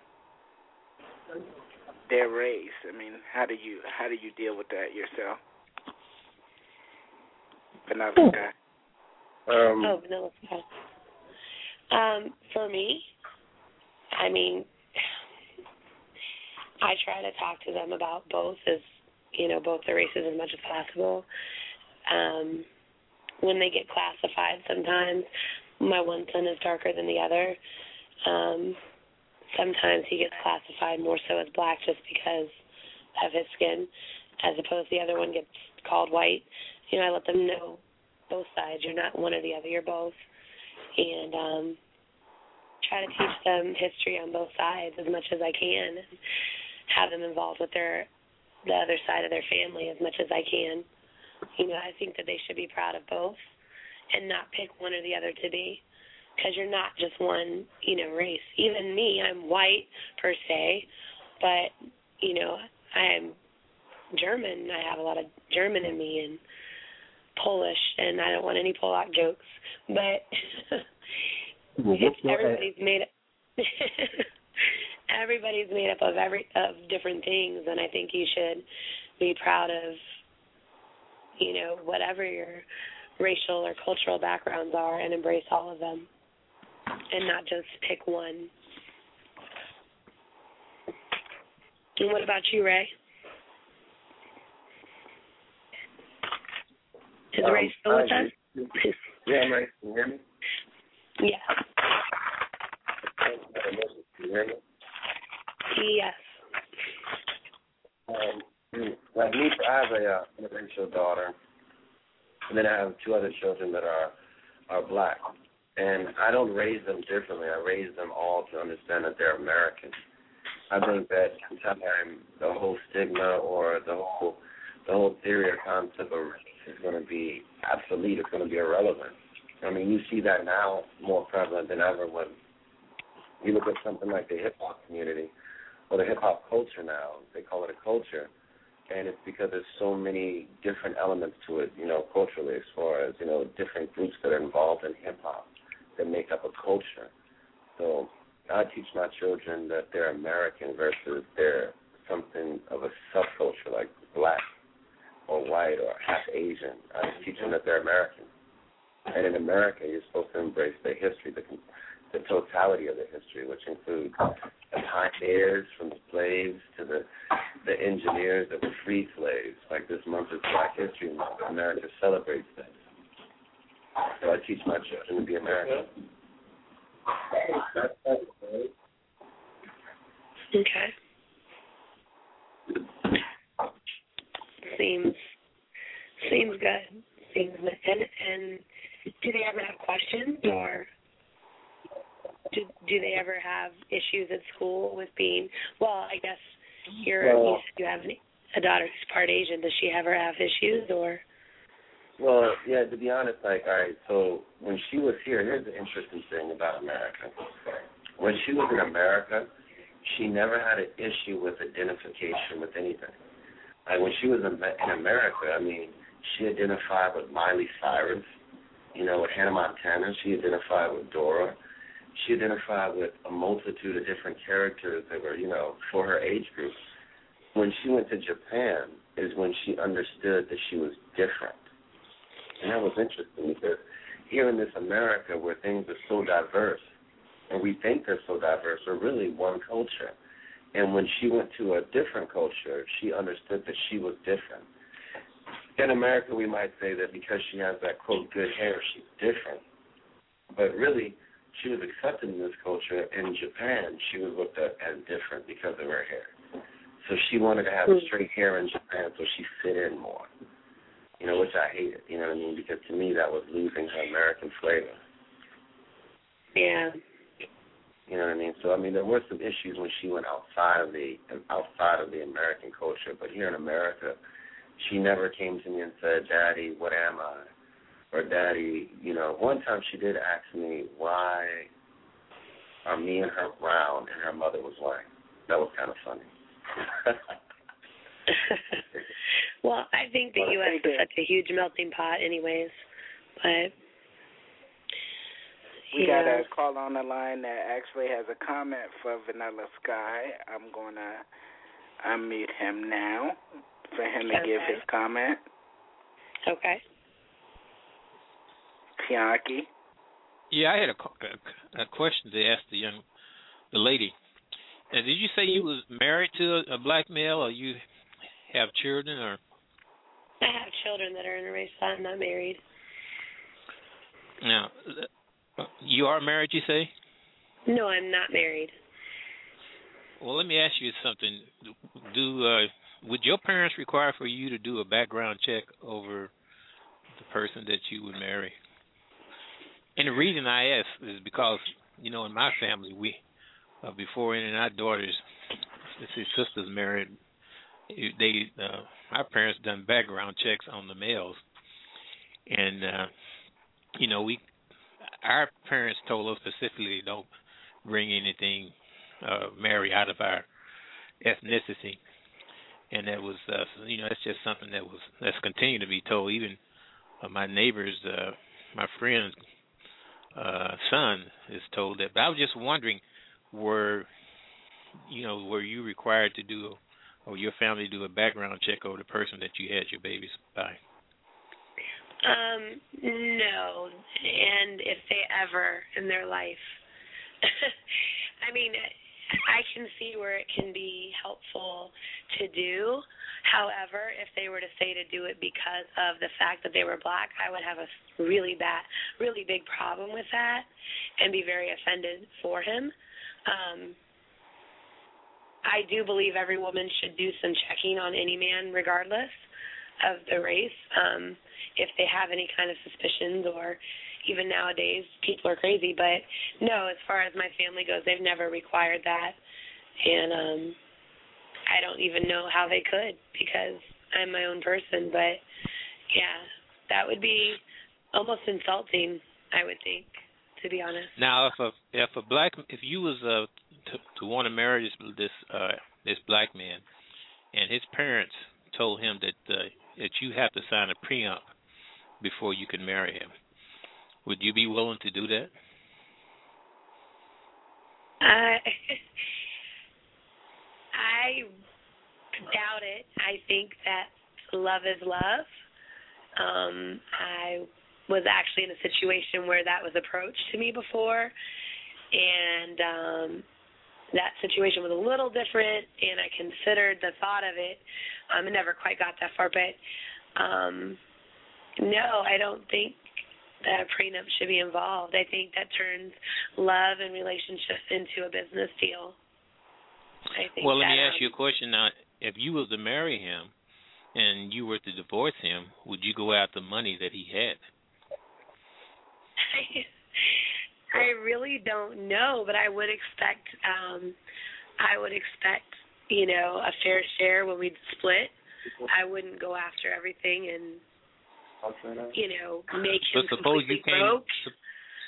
their race? I mean, how do you how do you deal with that yourself? Another guy. Um, Oh, vanilla sky. Um, for me, I mean, I try to talk to them about both as you know both the races as much as possible. Um, when they get classified, sometimes my one son is darker than the other. Um, sometimes he gets classified more so as black just because of his skin, as opposed to the other one gets called white. You know, I let them know both sides. You're not one or the other. You're both, and um, try to teach them history on both sides as much as I can, and have them involved with their the other side of their family as much as I can. You know, I think that they should be proud of both, and not pick one or the other to be, because you're not just one, you know, race. Even me, I'm white per se, but you know, I'm German. I have a lot of German in me, and Polish, and I don't want any Polak jokes, but [LAUGHS] Well, everybody's made up. [LAUGHS] everybody's made up of every of different things, and I think you should be proud of, you know, whatever your racial or cultural backgrounds are, and embrace all of them, and not just pick one. And what about you, Ray? Is Um, Ray still with I us? yeah, I'm right. Can you hear me? Me? Yes. Um, like me, I have a uh, interracial daughter, and then I have two other children that are are black. And I don't raise them differently. I raise them all to understand that they're American. I think that sometimes the whole stigma or the whole the whole theory or concept of race is going to be obsolete. It's going to be irrelevant. I mean, you see that now more prevalent than ever when you look at something like the hip hop community or the hip hop culture now. They call it a culture, and it's because there's so many different elements to it. You know, culturally, as far as you know, different groups that are involved in hip hop that make up a culture. So I teach my children that they're American versus they're something of a subculture like black or white or half Asian. I teach them that they're American. And in America, you're supposed to embrace the history, the the totality of the history, which includes the pioneers from the slaves to the the engineers that were free slaves. Like this month is Black History Month. America celebrates that. So I teach my children to be American. Okay. Seems seems good. Seems. And, and do they ever have questions or do do they ever have issues at school with being well, I guess you're you Well- you have a daughter who's part Asian. Does she ever have issues or Well, yeah, to be honest, like, all right, so when she was here, here's the interesting thing about America. When she was in America, she never had an issue with identification with anything. Like, when she was in, in America, I mean, she identified with Miley Cyrus, you know, with Hannah Montana. She identified with Dora. She identified with a multitude of different characters that were, you know, for her age group. When she went to Japan is when she understood that she was different. And that was interesting because here in this America where things are so diverse and we think they're so diverse, we're really one culture. And when she went to a different culture, she understood that she was different. In America, we might say that because she has that quote good hair, she's different. But really, she was accepted in this culture. In Japan, she was looked at as different because of her hair. So she wanted to have Hmm. straight hair in Japan so she fit in more you know, which I hated, you know what I mean? Because to me that was losing her American flavor. yeah. You know what I mean? So I mean there were some issues when she went outside of the outside of the American culture, but here in America, she never came to me and said, Daddy, what am I? Or Daddy, you know, one time she did ask me why are me and her brown and her mother was white. That was kind of funny. [LAUGHS] well, I think the Well, U.S. is you. such a huge melting pot, anyways. But We got a call on the line that actually has a comment for Vanilla Sky. I'm going to unmute him now for him to give his comment. Okay. Bianchi. Yeah, I had a, a, a question to ask the young, the lady. Uh, did you say you was married to a, a black male, or you have children, or I have children that are interracial. And I'm not married. now uh, you are married? You say? No, I'm not married. Well, let me ask you something. Do uh, would your parents require for you to do a background check over the person that you would marry? And the reason I ask is because you know in my family we uh, before any of our daughters, let's sisters married, they uh, our parents done background checks on the males, and uh, you know we our parents told us specifically don't bring anything uh marry out of our ethnicity and that was uh you know that's just something that was that's continued to be told even uh, my neighbors uh my friend's uh son is told that but I was just wondering were you know were you required to do or your family do a background check over the person that you had your babies by Um, no. And if they ever in their life [LAUGHS] I mean, I can see where it can be helpful to do. However, if they were to say to do it because of the fact that they were black, I would have a really bad, really big problem with that and be very offended for him. Um, I do believe every woman should do some checking on any man, regardless of the race. Um, if they have any kind of suspicions or even nowadays people are crazy but no as far as my family goes they've never required that. And um i don't even know how they could because i'm my own person but yeah that would be almost insulting i would think to be honest. Now, if a if a black if you was uh to, to want to marry this this uh this black man, and his parents told him that uh, that you have to sign a prenup before you can marry him, would you be willing to do that? I [LAUGHS] I doubt it. I think that love is love. Um, I was actually in a situation where that was approached to me before, and um, that situation was a little different, and I considered the thought of it. Um, I never quite got that far, but um, no, I don't think that a prenup should be involved. I think that turns love and relationships into a business deal. I think Well, let me ask um, you a question now. If you was to marry him, and you were to divorce him, would you go after money that he had? [LAUGHS] I really don't know, but I would expect um I would expect, you know, a fair share when we'd split. I wouldn't go after everything and you know, make him But suppose completely you came broke. sup-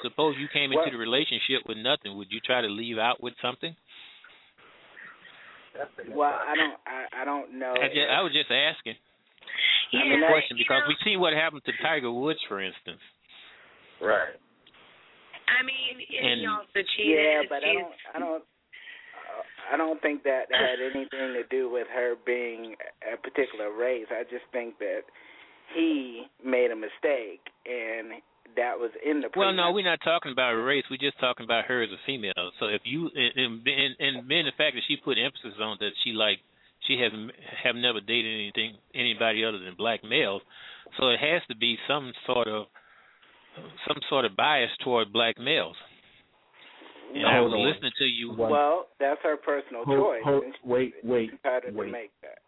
suppose you came Well- into the relationship with nothing, would you try to leave out with something? Well, I don't. I, I don't know. I, just, I was just asking Yeah, the question because know, we see what happened to Tiger Woods, for instance. Right. I mean, And- he also cheated. Yeah, but I don't. I don't. uh, I don't think that had anything to do with her being a particular race. I just think that he made a mistake, and that was in the. Well, no, we're not talking about race. We're just talking about her as a female. So if you and and, and being the fact that she put emphasis on that she like she has have never dated anything anybody other than black males, so it has to be some sort of some sort of bias toward black males. And I was Hold on. listening to you. Well, that's her personal Hold- choice. hold- and wait, wait, entitled to wait. make that.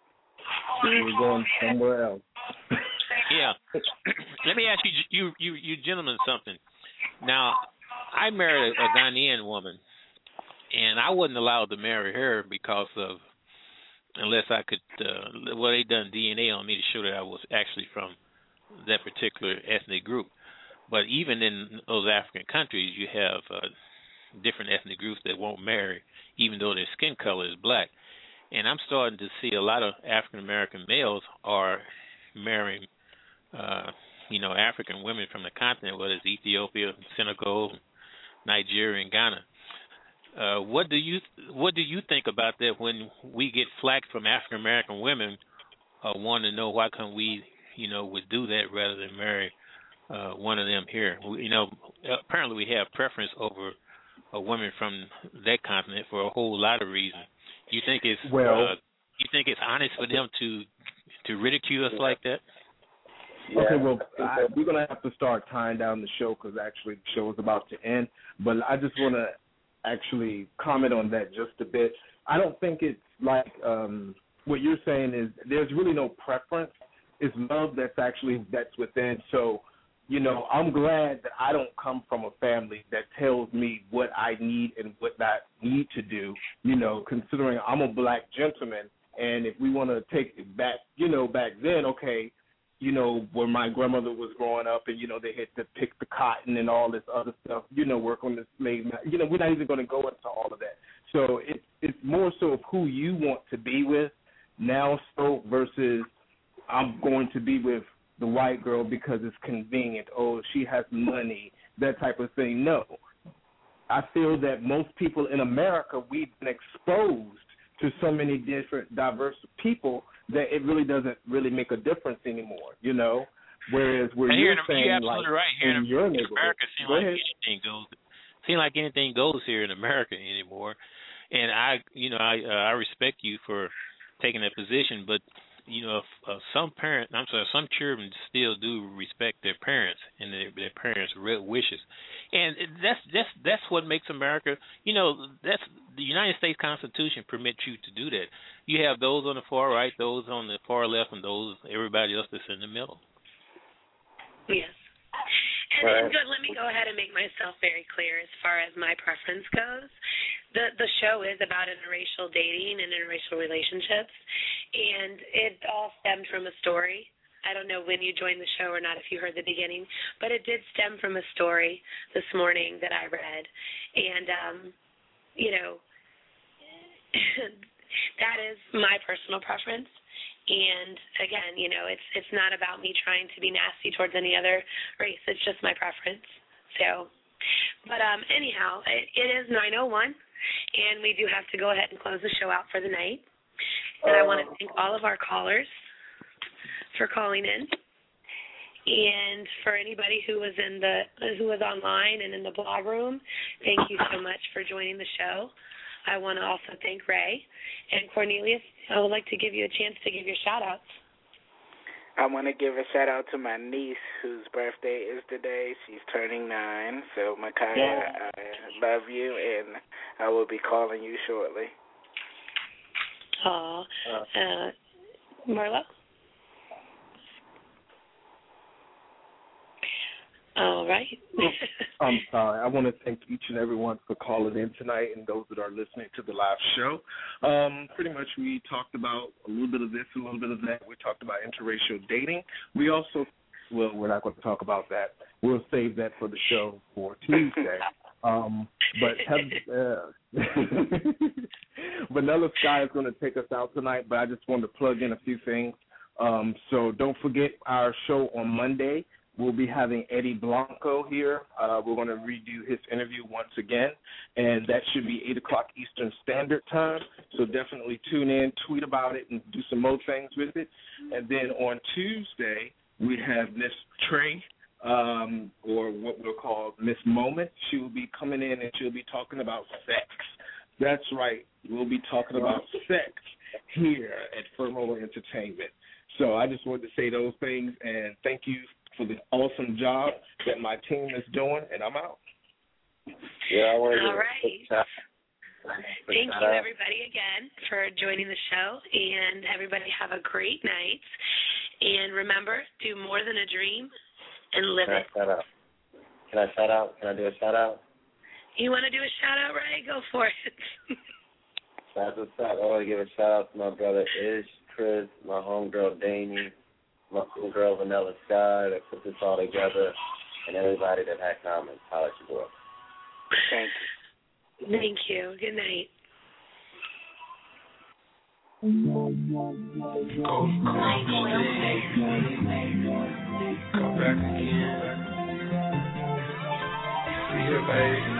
We're going somewhere else. [LAUGHS] Yeah. Let me ask you, you, you, you gentlemen, something. Now, I married a, a Ghanaian woman, and I wasn't allowed to marry her because of unless I could. Uh, well, they done DNA on me to show that I was actually from that particular ethnic group. But even in those African countries, you have uh, different ethnic groups that won't marry, even though their skin color is black. And I'm starting to see a lot of African American males are marrying uh, you know, African women from the continent, whether it's Ethiopia, Senegal, Nigeria and Ghana. Uh, what do you what do you think about that when we get flack from African American women uh, wanting to know why come we you know would do that rather than marry uh, one of them here? We, you know, apparently we have preference over a woman from that continent for a whole lot of reasons. You think it's Well- uh, you think it's honest for them to to ridicule us like that? Yeah, okay, well, I think I, that- we're gonna have to start tying down the show because actually the show is about to end. But I just want to actually comment on that just a bit. I don't think it's like um what you're saying is there's really no preference. It's love that's actually that's within. So, you know, I'm glad that I don't come from a family that tells me what I need and what I need to do. You know, considering I'm a black gentleman, and if we want to take it back, you know, back then, okay, you know, when my grandmother was growing up and, you know, they had to pick the cotton and all this other stuff, you know, work on the slave, you know, we're not even going to go into all of that. So it's it's more so of who you want to be with now so versus I'm going to be with the white girl because it's convenient. Oh, she has money, that type of thing. No. I feel that most people in America, we've been exposed to so many different diverse people that it really doesn't really make a difference anymore, you know. Whereas where you're in, saying you're like absolutely right. Here in in, your in neighborhood, America, seems like anything goes. Seems like anything goes here in America anymore. And I, you know, I uh, I respect you for taking that position, but you know, if, uh, some parent, I'm sorry, some children still do respect their parents and their, their parents' real wishes, and that's that's that's what makes America. You know, that's the United States Constitution permits you to do that. You have those on the far right, those on the far left, and those everybody else that's in the middle. Yes. And, Right. and good, let me go ahead and make myself very clear as far as my preference goes. The the show is about interracial dating and interracial relationships, and it all stemmed from a story. I don't know when you joined the show or not, if you heard the beginning, but it did stem from a story this morning that I read, and um, you know, [LAUGHS] that is my personal preference. And again, you know, it's it's not about me trying to be nasty towards any other race. It's just my preference. So, but um, anyhow, it, it is 9:01, and we do have to go ahead and close the show out for the night. And I want to thank all of our callers for calling in, and for anybody who was in the who was online and in the blog room. Thank you so much for joining the show. I want to also thank Ray and Cornelius. I would like to give you a chance to give your shout outs. I want to give a shout out to my niece whose birthday is today. She's turning nine. So, Makaya, I love you, and I will be calling you shortly. Aw. Uh, Marlo? All right. [LAUGHS] I'm sorry. I want to thank each and everyone for calling in tonight and those that are listening to the live show. Um, pretty much, we talked about a little bit of this, a little bit of that. We talked about interracial dating. We also, well, we're not going to talk about that. We'll save that for the show for Tuesday. [LAUGHS] Um, but have, uh, [LAUGHS] Vanilla Sky is going to take us out tonight, but I just wanted to plug in a few things. Um, so don't forget our show on Monday. We'll be having Eddie Blanco here. Uh, we're going to redo his interview once again, and that should be 8 o'clock Eastern Standard Time. So definitely tune in, tweet about it, and do some more things with it. And then on Tuesday, we have Miss Trey, um, or what we'll call Miss Moment. She will be coming in and she'll be talking about sex. That's right. We'll be talking about sex here at Firmo Entertainment. So I just wanted to say those things and thank you for the awesome job that my team is doing, and I'm out. Yeah, I want to All give right. quick shout- quick Thank you, everybody, again for joining the show, and everybody have a great night. And remember, do more than a dream and live Can I it. shout out? Can I shout out? Can I do a shout out? You want to do a shout out, Ray? Go for it. That's what's up. I want to give a shout out to my brother Ish, Chris, my homegirl Damie, my homegirl Vanilla Sky that put this all together, and everybody that had comments. Holla at your boy. Thank you. Thank you. Good night. Come back again. See you, baby.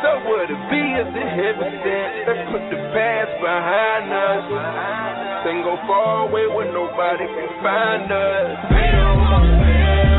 Somewhere to be is in heaven sent. Let's put the past behind us. Then go far away where nobody can find us. We don't want to